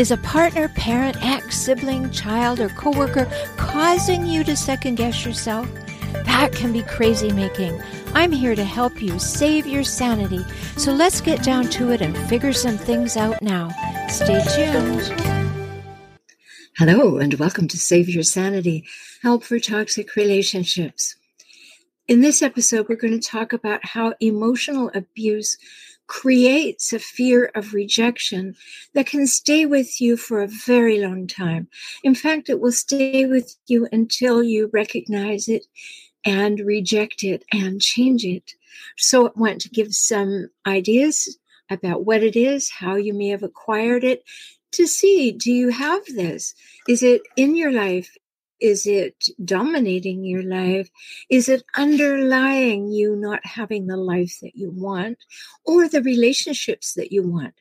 Is a partner, parent, ex, sibling, child, or coworker causing you to second guess yourself? That can be crazy making. I'm here to help you save your sanity. So let's get down to it and figure some things out now. Stay tuned. Hello, and welcome to Save Your Sanity Help for Toxic Relationships. In this episode, we're going to talk about how emotional abuse creates a fear of rejection that can stay with you for a very long time. In fact, it will stay with you until you recognize it and reject it and change it. So I want to give some ideas about what it is, how you may have acquired it, to see do you have this? Is it in your life? Is it dominating your life? Is it underlying you not having the life that you want or the relationships that you want?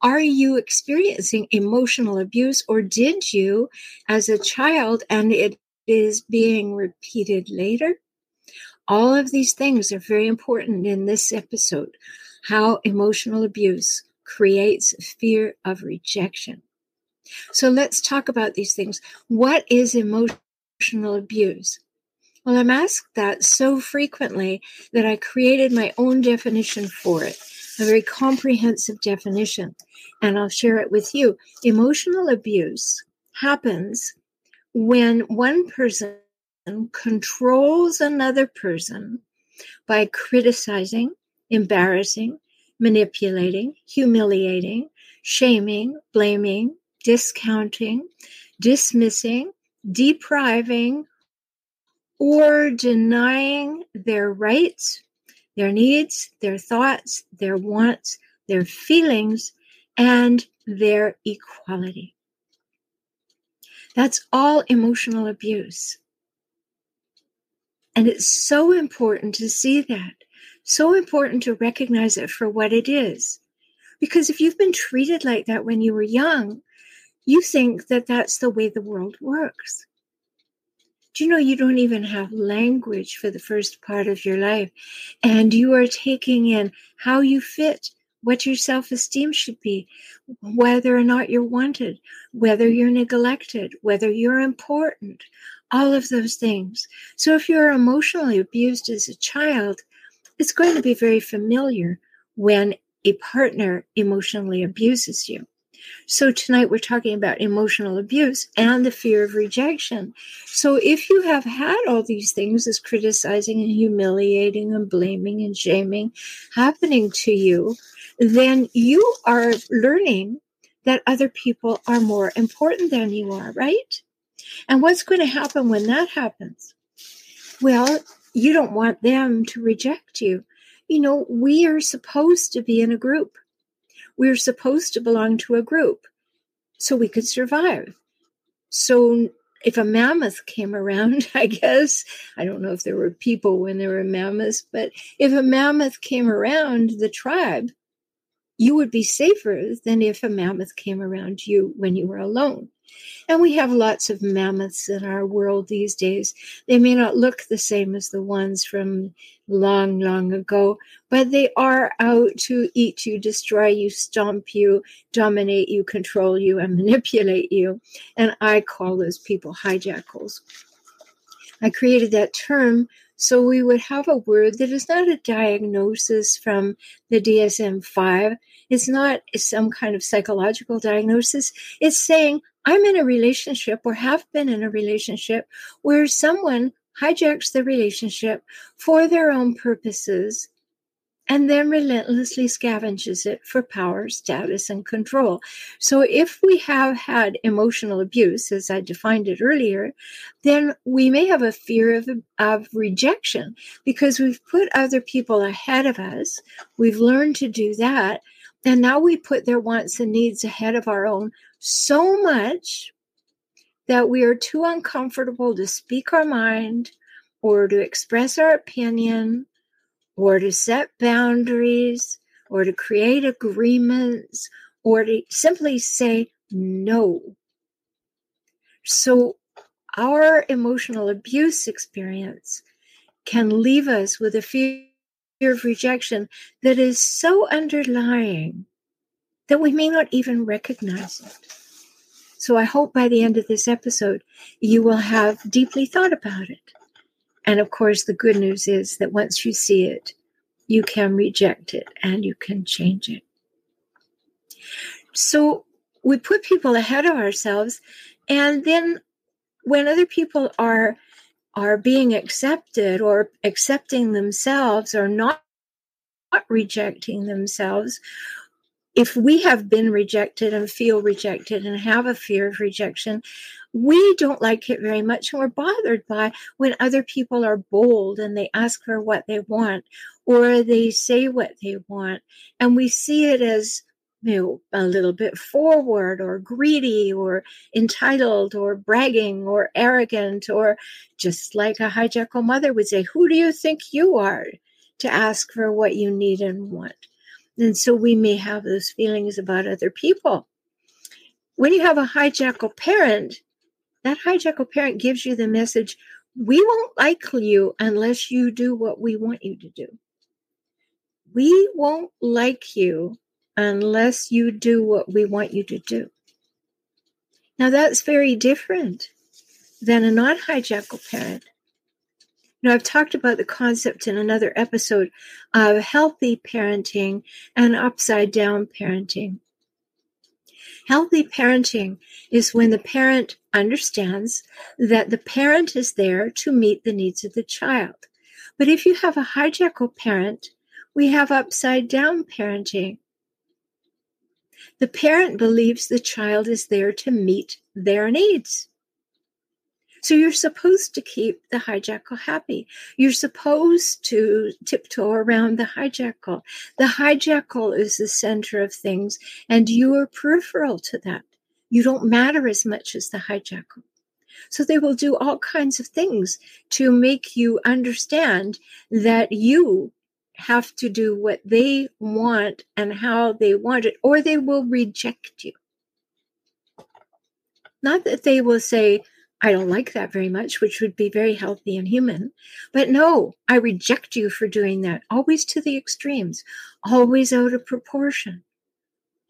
Are you experiencing emotional abuse or did you as a child and it is being repeated later? All of these things are very important in this episode. How emotional abuse creates fear of rejection. So let's talk about these things. What is emotional abuse? Well, I'm asked that so frequently that I created my own definition for it, a very comprehensive definition, and I'll share it with you. Emotional abuse happens when one person controls another person by criticizing, embarrassing, manipulating, humiliating, shaming, blaming, discounting, dismissing, depriving, or denying their rights, their needs, their thoughts, their wants, their feelings, and their equality. That's all emotional abuse. And it's so important to see that, so important to recognize it for what it is. Because if you've been treated like that when you were young, you think that that's the way the world works. Do you know you don't even have language for the first part of your life? And you are taking in how you fit, what your self esteem should be, whether or not you're wanted, whether you're neglected, whether you're important, all of those things. So if you're emotionally abused as a child, it's going to be very familiar when a partner emotionally abuses you. So tonight we're talking about emotional abuse and the fear of rejection. So if you have had all these things as criticizing and humiliating and blaming and shaming happening to you, then you are learning that other people are more important than you are, right? And what's going to happen when that happens? Well, you don't want them to reject you. You know, we are supposed to be in a group. We're supposed to belong to a group so we could survive. So if a mammoth came around, I guess, I don't know if there were people when there were mammoths, but if a mammoth came around the tribe, you would be safer than if a mammoth came around you when you were alone. And we have lots of mammoths in our world these days. They may not look the same as the ones from long, long ago, but they are out to eat you, destroy you, stomp you, dominate you, control you, and manipulate you. And I call those people hijackals. I created that term so we would have a word that is not a diagnosis from the DSM 5. It's not some kind of psychological diagnosis. It's saying, I'm in a relationship or have been in a relationship where someone hijacks the relationship for their own purposes and then relentlessly scavenges it for power, status, and control. So, if we have had emotional abuse, as I defined it earlier, then we may have a fear of, of rejection because we've put other people ahead of us. We've learned to do that. And now we put their wants and needs ahead of our own so much that we are too uncomfortable to speak our mind or to express our opinion or to set boundaries or to create agreements or to simply say no. So, our emotional abuse experience can leave us with a fear of rejection that is so underlying that we may not even recognize it. So I hope by the end of this episode, you will have deeply thought about it. And of course, the good news is that once you see it, you can reject it and you can change it. So we put people ahead of ourselves. And then when other people are are being accepted or accepting themselves or not, not rejecting themselves, if we have been rejected and feel rejected and have a fear of rejection, we don't like it very much and we're bothered by when other people are bold and they ask for what they want or they say what they want and we see it as you know a little bit forward or greedy or entitled or bragging or arrogant or just like a hijackal mother would say who do you think you are to ask for what you need and want and so we may have those feelings about other people. When you have a hijackal parent, that hijackal parent gives you the message we won't like you unless you do what we want you to do. We won't like you unless you do what we want you to do. Now, that's very different than a non hijackal parent know, I've talked about the concept in another episode of healthy parenting and upside down parenting. Healthy parenting is when the parent understands that the parent is there to meet the needs of the child. But if you have a hijackal parent, we have upside down parenting. The parent believes the child is there to meet their needs. So you're supposed to keep the hijackal happy. You're supposed to tiptoe around the hijackal. The hijackal is the center of things, and you are peripheral to that. You don't matter as much as the hijackal. So they will do all kinds of things to make you understand that you have to do what they want and how they want it, or they will reject you. Not that they will say, I don't like that very much, which would be very healthy and human. But no, I reject you for doing that, always to the extremes, always out of proportion.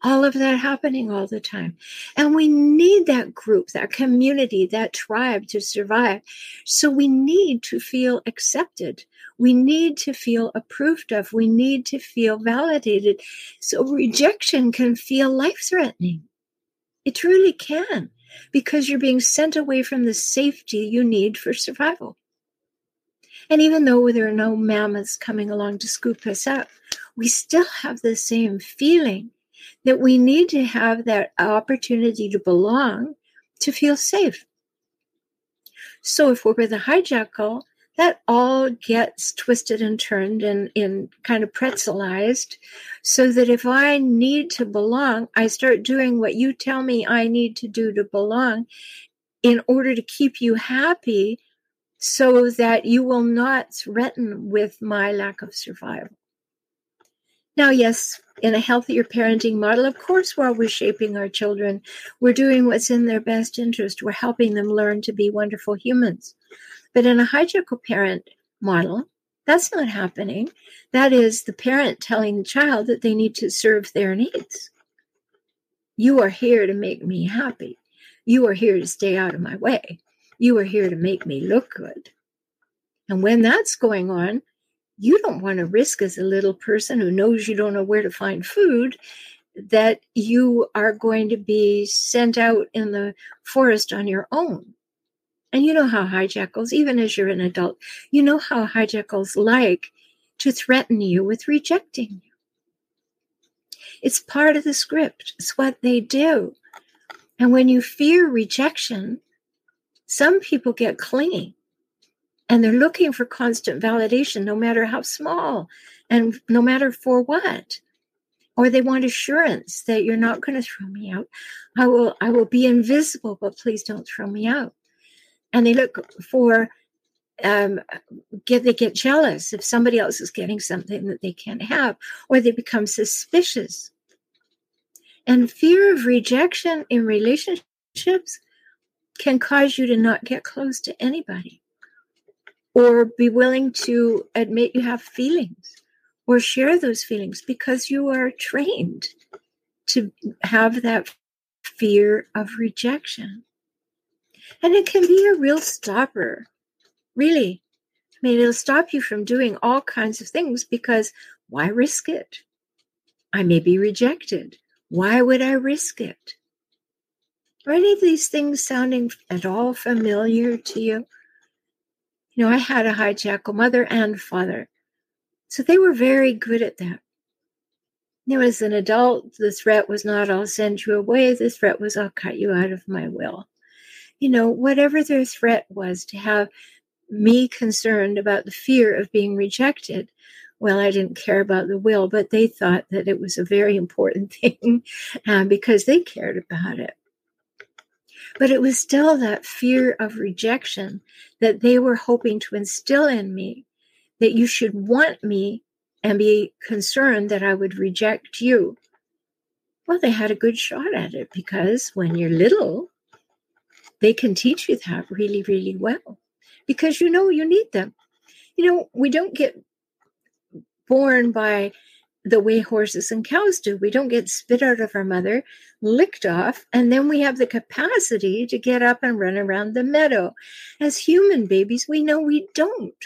All of that happening all the time. And we need that group, that community, that tribe to survive. So we need to feel accepted. We need to feel approved of. We need to feel validated. So rejection can feel life threatening. It truly can because you're being sent away from the safety you need for survival. And even though there are no mammoths coming along to scoop us up, we still have the same feeling that we need to have that opportunity to belong to feel safe. So if we're with a hijackal, that all gets twisted and turned and, and kind of pretzelized so that if I need to belong, I start doing what you tell me I need to do to belong in order to keep you happy so that you will not threaten with my lack of survival. Now, yes, in a healthier parenting model, of course, while we're shaping our children, we're doing what's in their best interest. We're helping them learn to be wonderful humans. But in a hijackal parent model, that's not happening. That is the parent telling the child that they need to serve their needs. You are here to make me happy. You are here to stay out of my way. You are here to make me look good. And when that's going on, you don't want to risk as a little person who knows you don't know where to find food that you are going to be sent out in the forest on your own. And you know how hijackals, even as you're an adult, you know how hijackals like to threaten you with rejecting you. It's part of the script, it's what they do. And when you fear rejection, some people get clingy and they're looking for constant validation, no matter how small and no matter for what. or they want assurance that you're not going to throw me out. I will I will be invisible, but please don't throw me out. And they look for um, get they get jealous if somebody else is getting something that they can't have, or they become suspicious. And fear of rejection in relationships can cause you to not get close to anybody or be willing to admit you have feelings or share those feelings because you are trained to have that fear of rejection. And it can be a real stopper, really. I mean, it'll stop you from doing all kinds of things because why risk it? I may be rejected. Why would I risk it? Are any of these things sounding at all familiar to you? You know, I had a hijackal mother and father. So they were very good at that. You know, as an adult, the threat was not I'll send you away. The threat was I'll cut you out of my will. You know, whatever their threat was to have me concerned about the fear of being rejected, well, I didn't care about the will, but they thought that it was a very important thing um, because they cared about it. But it was still that fear of rejection that they were hoping to instill in me that you should want me and be concerned that I would reject you. Well, they had a good shot at it because when you're little, they can teach you that really, really well because you know you need them. You know, we don't get born by the way horses and cows do. We don't get spit out of our mother, licked off, and then we have the capacity to get up and run around the meadow. As human babies, we know we don't.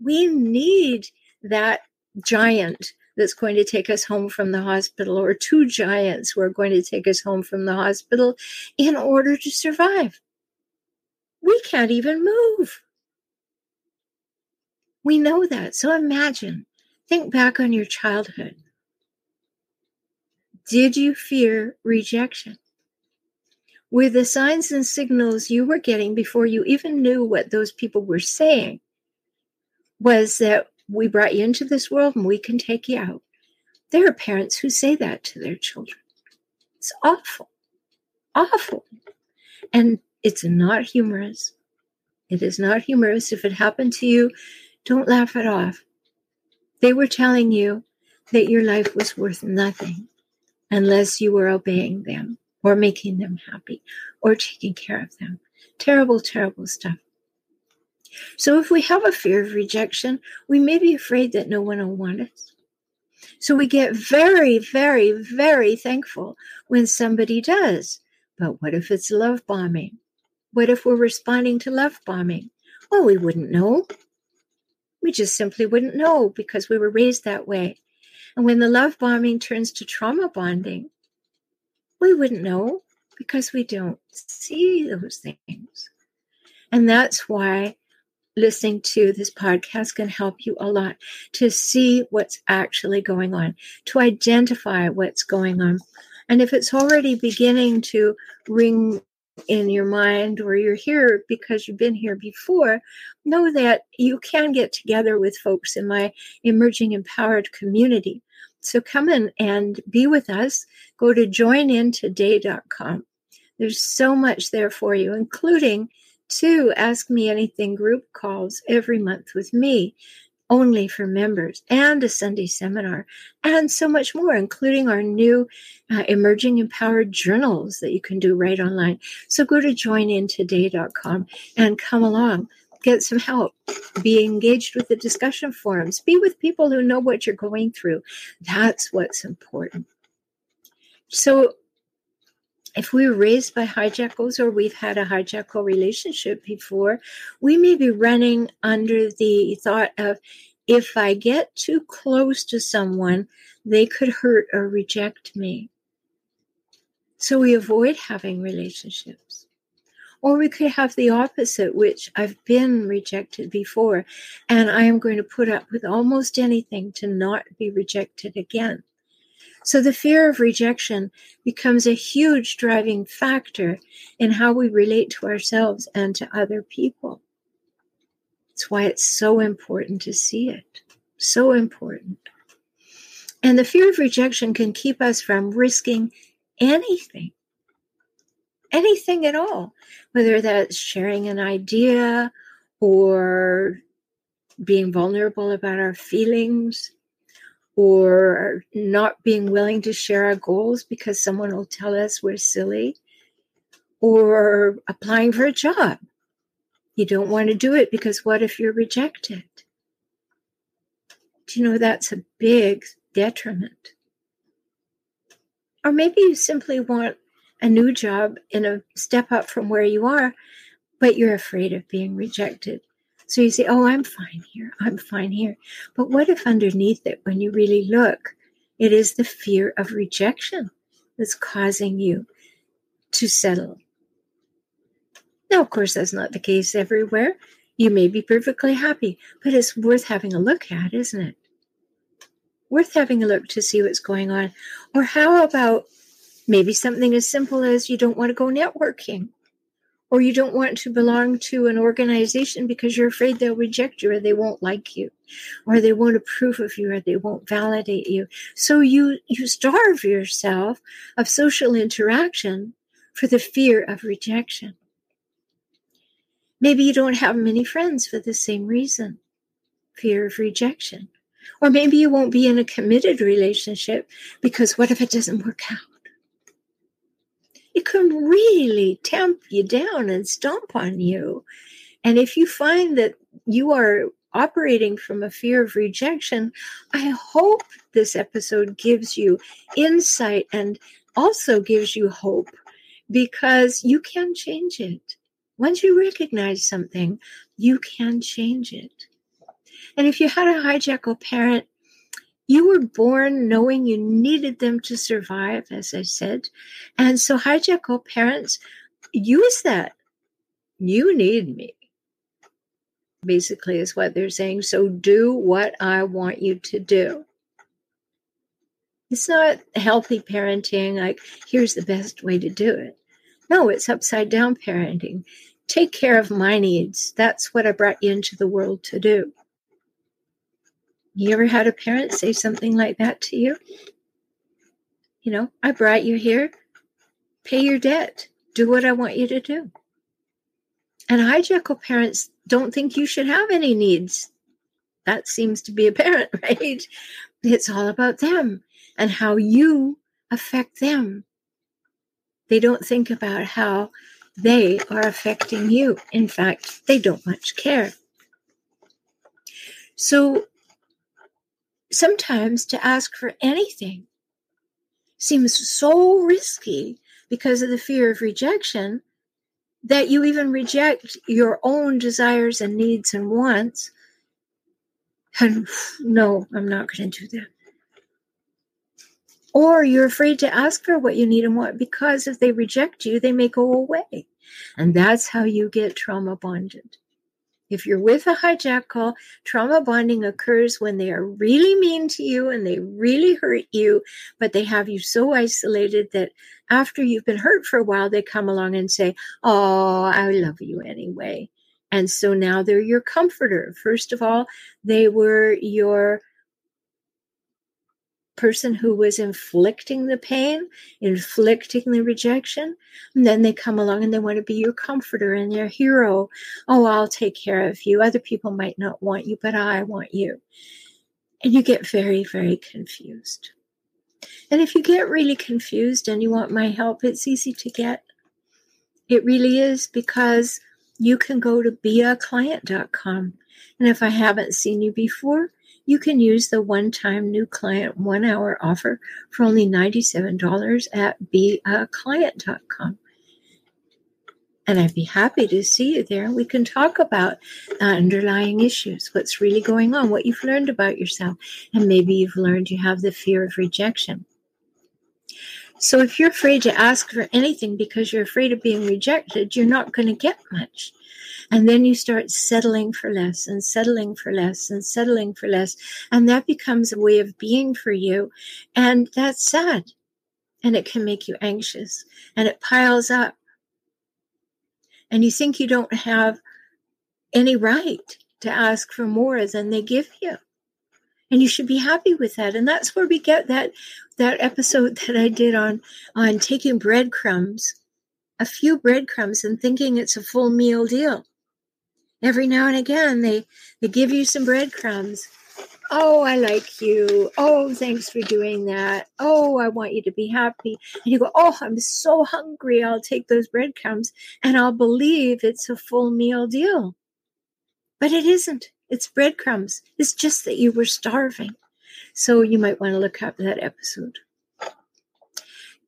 We need that giant that's going to take us home from the hospital, or two giants who are going to take us home from the hospital in order to survive. We can't even move. We know that. So imagine Think back on your childhood. Did you fear rejection? Were the signs and signals you were getting before you even knew what those people were saying was that we brought you into this world and we can take you out? There are parents who say that to their children. It's awful, awful. And it's not humorous. It is not humorous. If it happened to you, don't laugh it off. They were telling you that your life was worth nothing unless you were obeying them or making them happy or taking care of them. Terrible, terrible stuff. So, if we have a fear of rejection, we may be afraid that no one will want us. So, we get very, very, very thankful when somebody does. But what if it's love bombing? What if we're responding to love bombing? Well, we wouldn't know. We just simply wouldn't know because we were raised that way. And when the love bombing turns to trauma bonding, we wouldn't know because we don't see those things. And that's why listening to this podcast can help you a lot to see what's actually going on, to identify what's going on. And if it's already beginning to ring in your mind or you're here because you've been here before, know that you can get together with folks in my emerging empowered community. So come in and be with us. Go to joinintoday.com. There's so much there for you, including two Ask Me Anything group calls every month with me only for members, and a Sunday seminar, and so much more, including our new uh, Emerging Empowered journals that you can do right online. So go to joinintoday.com and come along. Get some help. Be engaged with the discussion forums. Be with people who know what you're going through. That's what's important. So, if we were raised by hijackals or we've had a hijackal relationship before, we may be running under the thought of if I get too close to someone, they could hurt or reject me. So we avoid having relationships. Or we could have the opposite, which I've been rejected before, and I am going to put up with almost anything to not be rejected again. So the fear of rejection becomes a huge driving factor in how we relate to ourselves and to other people. It's why it's so important to see it. So important. And the fear of rejection can keep us from risking anything, anything at all, whether that's sharing an idea or being vulnerable about our feelings or not being willing to share our goals because someone will tell us we're silly or applying for a job. You don't want to do it because what if you're rejected? Do you know that's a big detriment? Or maybe you simply want a new job in a step up from where you are, but you're afraid of being rejected. So you say, Oh, I'm fine here. I'm fine here. But what if underneath it, when you really look, it is the fear of rejection that's causing you to settle? Now, of course, that's not the case everywhere. You may be perfectly happy, but it's worth having a look at, isn't it? Worth having a look to see what's going on. Or how about maybe something as simple as you don't want to go networking? Or you don't want to belong to an organization because you're afraid they'll reject you or they won't like you or they won't approve of you or they won't validate you. So you you starve yourself of social interaction for the fear of rejection. Maybe you don't have many friends for the same reason fear of rejection. Or maybe you won't be in a committed relationship because what if it doesn't work out it can really tamp you down and stomp on you. And if you find that you are operating from a fear of rejection, I hope this episode gives you insight and also gives you hope because you can change it. Once you recognize something, you can change it. And if you had a hijackal parent you were born knowing you needed them to survive, as I said. And so hijackal parents use that. You need me, basically, is what they're saying. So do what I want you to do. It's not healthy parenting, like, here's the best way to do it. No, it's upside down parenting. Take care of my needs. That's what I brought you into the world to do. You ever had a parent say something like that to you? You know, I brought you here. Pay your debt. Do what I want you to do. And hijackal parents don't think you should have any needs. That seems to be apparent, right? It's all about them and how you affect them. They don't think about how they are affecting you. In fact, they don't much care. So sometimes to ask for anything seems so risky because of the fear of rejection that you even reject your own desires and needs and wants. And no, I'm not going to do that. Or you're afraid to ask for what you need and want because if they reject you, they may go away. And that's how you get trauma bonded. If you're with a hijackal, trauma bonding occurs when they are really mean to you and they really hurt you, but they have you so isolated that after you've been hurt for a while, they come along and say, Oh, I love you anyway. And so now they're your comforter. First of all, they were your person who was inflicting the pain, inflicting the rejection. And then they come along and they want to be your comforter and your hero. Oh, I'll take care of you. Other people might not want you, but I want you. And you get very, very confused. And if you get really confused and you want my help, it's easy to get. It really is because you can go to beaclient.com. And if I haven't seen you before, you can use the one time new client one hour offer for only $97 at beaclient.com. And I'd be happy to see you there. We can talk about uh, underlying issues, what's really going on, what you've learned about yourself, and maybe you've learned you have the fear of rejection. So if you're afraid to ask for anything because you're afraid of being rejected, you're not going to get much. And then you start settling for less and settling for less and settling for less. And that becomes a way of being for you. And that's sad. And it can make you anxious and it piles up. And you think you don't have any right to ask for more than they give you. And you should be happy with that. And that's where we get that that episode that i did on on taking breadcrumbs a few breadcrumbs and thinking it's a full meal deal. Every now and again they they give you some breadcrumbs. Oh i like you. Oh thanks for doing that. Oh i want you to be happy. And you go oh i'm so hungry. I'll take those breadcrumbs and i'll believe it's a full meal deal. But it isn't it's breadcrumbs. It's just that you were starving. So you might want to look up that episode.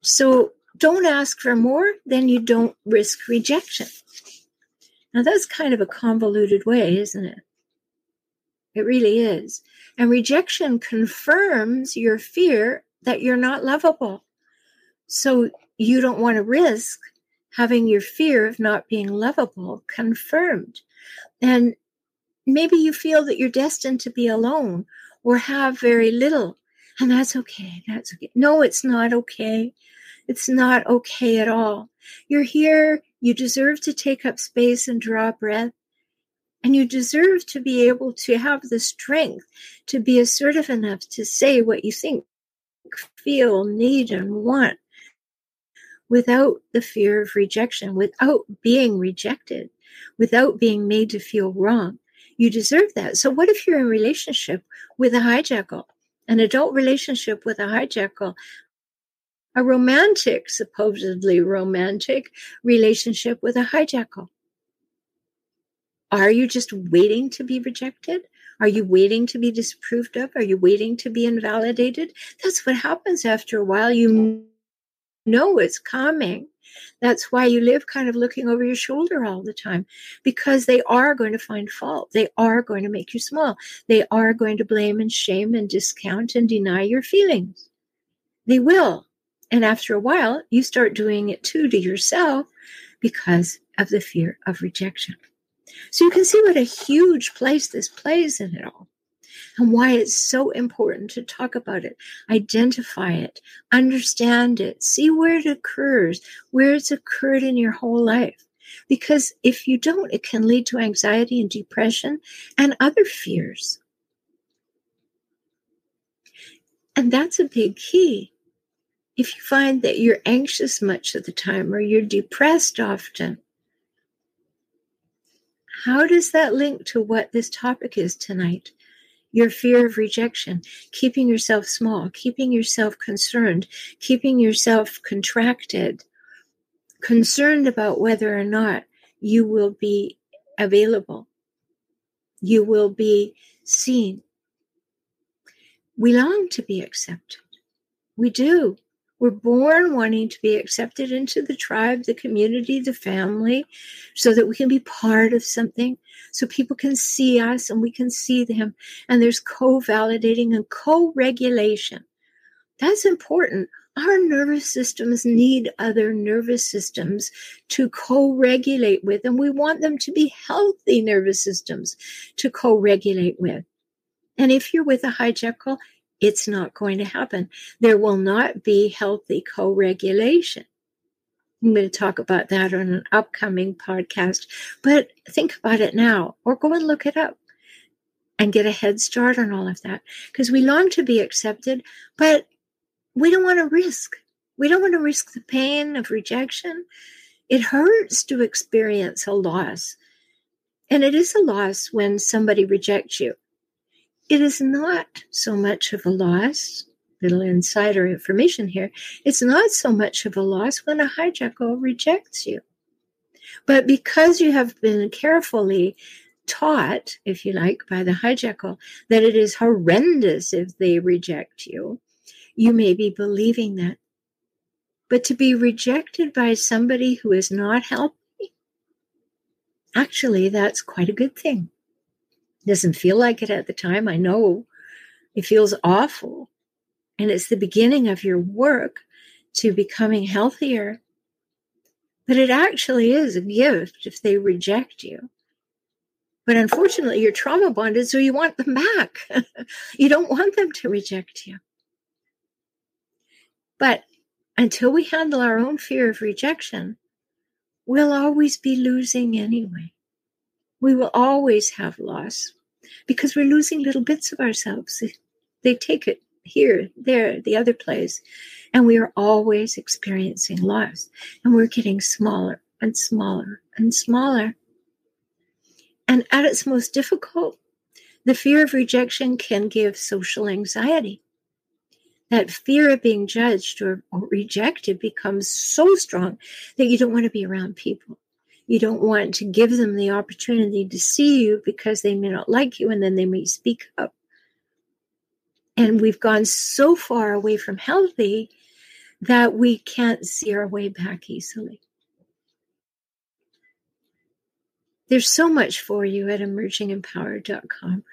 So don't ask for more, then you don't risk rejection. Now that's kind of a convoluted way, isn't it? It really is. And rejection confirms your fear that you're not lovable. So you don't want to risk having your fear of not being lovable confirmed. And maybe you feel that you're destined to be alone or have very little. And that's okay. That's okay. No, it's not okay. It's not okay at all. You're here. You deserve to take up space and draw breath. And you deserve to be able to have the strength to be assertive enough to say what you think, feel, need, and want without the fear of rejection, without being rejected, without being made to feel wrong you deserve that. So what if you're in relationship with a hijackal, an adult relationship with a hijackal, a romantic, supposedly romantic relationship with a hijackal? Are you just waiting to be rejected? Are you waiting to be disapproved of? Are you waiting to be invalidated? That's what happens after a while. You know it's coming. That's why you live kind of looking over your shoulder all the time because they are going to find fault. They are going to make you small. They are going to blame and shame and discount and deny your feelings. They will. And after a while, you start doing it too to yourself because of the fear of rejection. So you can see what a huge place this plays in it all and why it's so important to talk about it, identify it, understand it, see where it occurs, where it's occurred in your whole life. Because if you don't, it can lead to anxiety and depression and other fears. And that's a big key. If you find that you're anxious much of the time or you're depressed often, how does that link to what this topic is tonight? Your fear of rejection, keeping yourself small, keeping yourself concerned, keeping yourself contracted, concerned about whether or not you will be available, you will be seen. We long to be accepted. We do. We're born wanting to be accepted into the tribe, the community, the family, so that we can be part of something, so people can see us and we can see them. And there's co validating and co regulation. That's important. Our nervous systems need other nervous systems to co regulate with, and we want them to be healthy nervous systems to co regulate with. And if you're with a hijackal, it's not going to happen. There will not be healthy co regulation. I'm going to talk about that on an upcoming podcast, but think about it now or go and look it up and get a head start on all of that because we long to be accepted, but we don't want to risk. We don't want to risk the pain of rejection. It hurts to experience a loss. And it is a loss when somebody rejects you it is not so much of a loss, little insider information here, it's not so much of a loss when a hijackal rejects you. But because you have been carefully taught, if you like, by the hijackal, that it is horrendous if they reject you, you may be believing that. But to be rejected by somebody who is not healthy, actually, that's quite a good thing doesn't feel like it at the time. I know it feels awful. And it's the beginning of your work to becoming healthier. But it actually is a gift if they reject you. But unfortunately, you're trauma bonded, so you want them back. you don't want them to reject you. But until we handle our own fear of rejection, we'll always be losing anyway we will always have loss because we're losing little bits of ourselves. they take it here, there, the other place. And we are always experiencing loss. And we're getting smaller and smaller and smaller. And at its most difficult, the fear of rejection can give social anxiety. That fear of being judged or, or rejected becomes so strong that you don't want to be around people. You don't want to give them the opportunity to see you because they may not like you and then they may speak up. And we've gone so far away from healthy that we can't see our way back easily. There's so much for you at emergingempowered.com.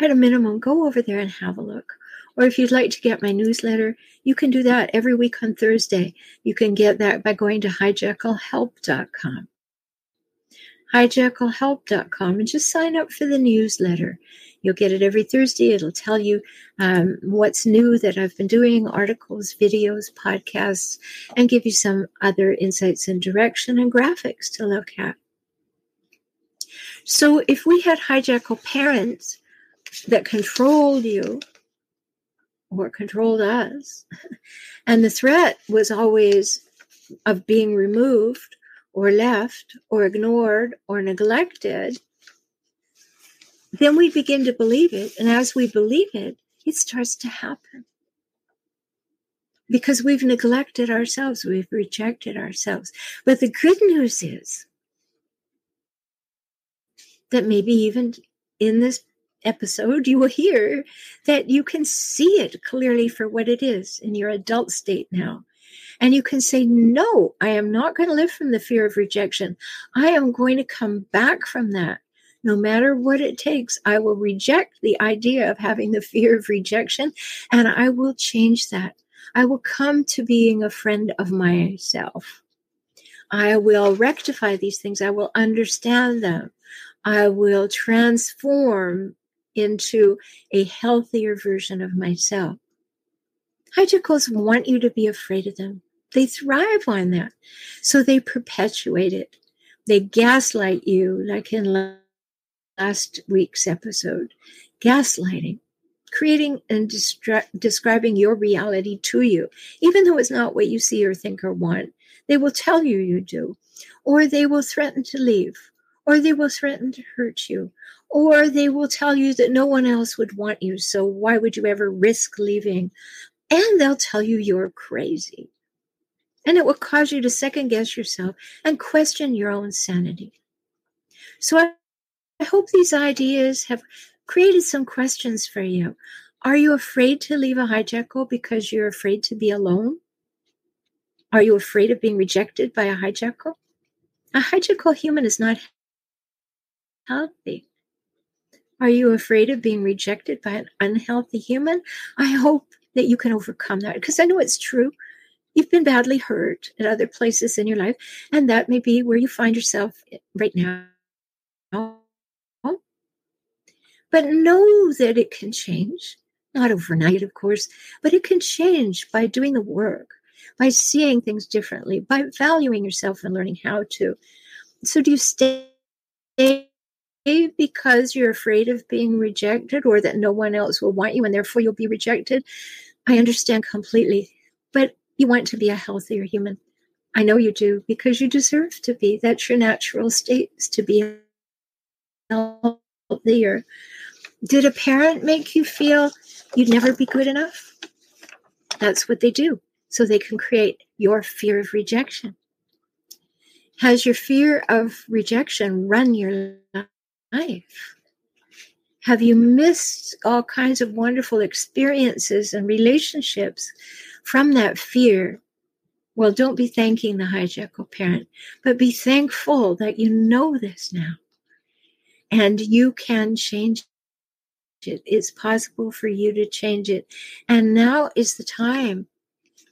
At a minimum, go over there and have a look. Or if you'd like to get my newsletter, you can do that every week on Thursday. You can get that by going to hijackalhelp.com. Hijackalhelp.com and just sign up for the newsletter. You'll get it every Thursday. It'll tell you um, what's new that I've been doing articles, videos, podcasts, and give you some other insights and direction and graphics to look at. So, if we had hijackal parents that controlled you or controlled us, and the threat was always of being removed or left or ignored or neglected, then we begin to believe it. And as we believe it, it starts to happen. Because we've neglected ourselves, we've rejected ourselves. But the good news is that maybe even in this episode, you will hear that you can see it clearly for what it is in your adult state now. And you can say, No, I am not going to live from the fear of rejection. I am going to come back from that no matter what it takes, I will reject the idea of having the fear of rejection and I will change that. I will come to being a friend of myself. I will rectify these things. I will understand them. I will transform into a healthier version of myself. Hijackals want you to be afraid of them. They thrive on that. So they perpetuate it. They gaslight you, like in last week's episode gaslighting, creating and describing your reality to you, even though it's not what you see or think or want. They will tell you you do, or they will threaten to leave, or they will threaten to hurt you, or they will tell you that no one else would want you, so why would you ever risk leaving? And they'll tell you you're crazy. And it will cause you to second guess yourself and question your own sanity. So I I hope these ideas have created some questions for you. Are you afraid to leave a hijackal because you're afraid to be alone? Are you afraid of being rejected by a hijackal? A hijackal human is not healthy. Are you afraid of being rejected by an unhealthy human? I hope that you can overcome that because I know it's true. You've been badly hurt at other places in your life, and that may be where you find yourself right now but know that it can change. Not overnight, of course, but it can change by doing the work, by seeing things differently, by valuing yourself and learning how to. So, do you stay because you're afraid of being rejected or that no one else will want you and therefore you'll be rejected? I understand completely, but you want to be a healthier human. I know you do because you deserve to be. That's your natural state is to be healthier. Did a parent make you feel you'd never be good enough? That's what they do. So they can create your fear of rejection. Has your fear of rejection run your life? Have you missed all kinds of wonderful experiences and relationships from that fear? Well, don't be thanking the hijackal parent, but be thankful that you know this now and you can change it. It's possible for you to change it. And now is the time.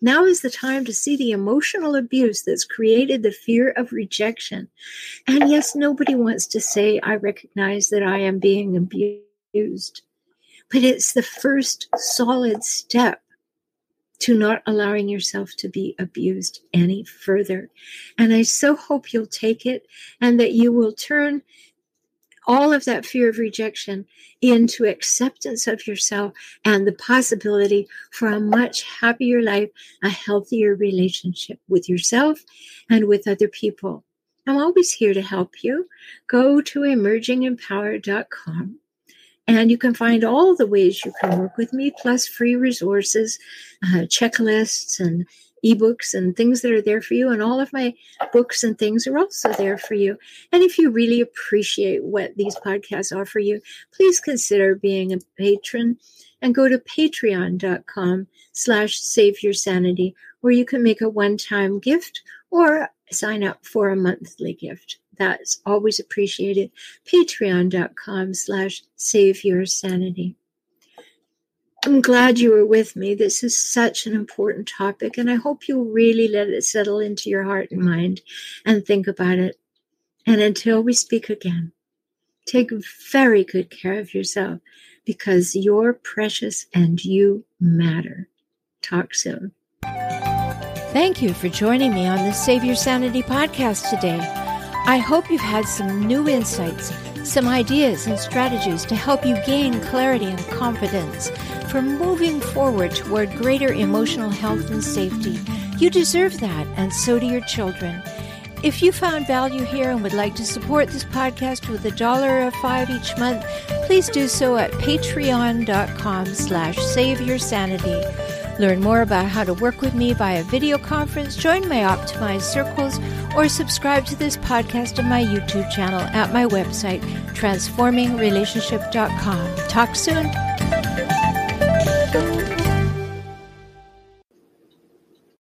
Now is the time to see the emotional abuse that's created the fear of rejection. And yes, nobody wants to say, I recognize that I am being abused. But it's the first solid step to not allowing yourself to be abused any further. And I so hope you'll take it and that you will turn all of that fear of rejection into acceptance of yourself and the possibility for a much happier life, a healthier relationship with yourself and with other people. I'm always here to help you. Go to emergingempowered.com and you can find all the ways you can work with me, plus free resources, uh, checklists, and ebooks and things that are there for you. And all of my books and things are also there for you. And if you really appreciate what these podcasts offer you, please consider being a patron and go to patreon.com slash save your sanity, where you can make a one-time gift or sign up for a monthly gift. That's always appreciated. Patreon.com slash save your sanity. I'm glad you were with me. This is such an important topic, and I hope you'll really let it settle into your heart and mind and think about it. And until we speak again, take very good care of yourself because you're precious and you matter. Talk soon. Thank you for joining me on the Save Your Sanity podcast today. I hope you've had some new insights, some ideas and strategies to help you gain clarity and confidence for moving forward toward greater emotional health and safety. You deserve that, and so do your children. If you found value here and would like to support this podcast with a dollar or five each month, please do so at patreon.com slash save your sanity. Learn more about how to work with me via video conference, join my optimized circles, or subscribe to this podcast on my YouTube channel at my website, transformingrelationship.com. Talk soon.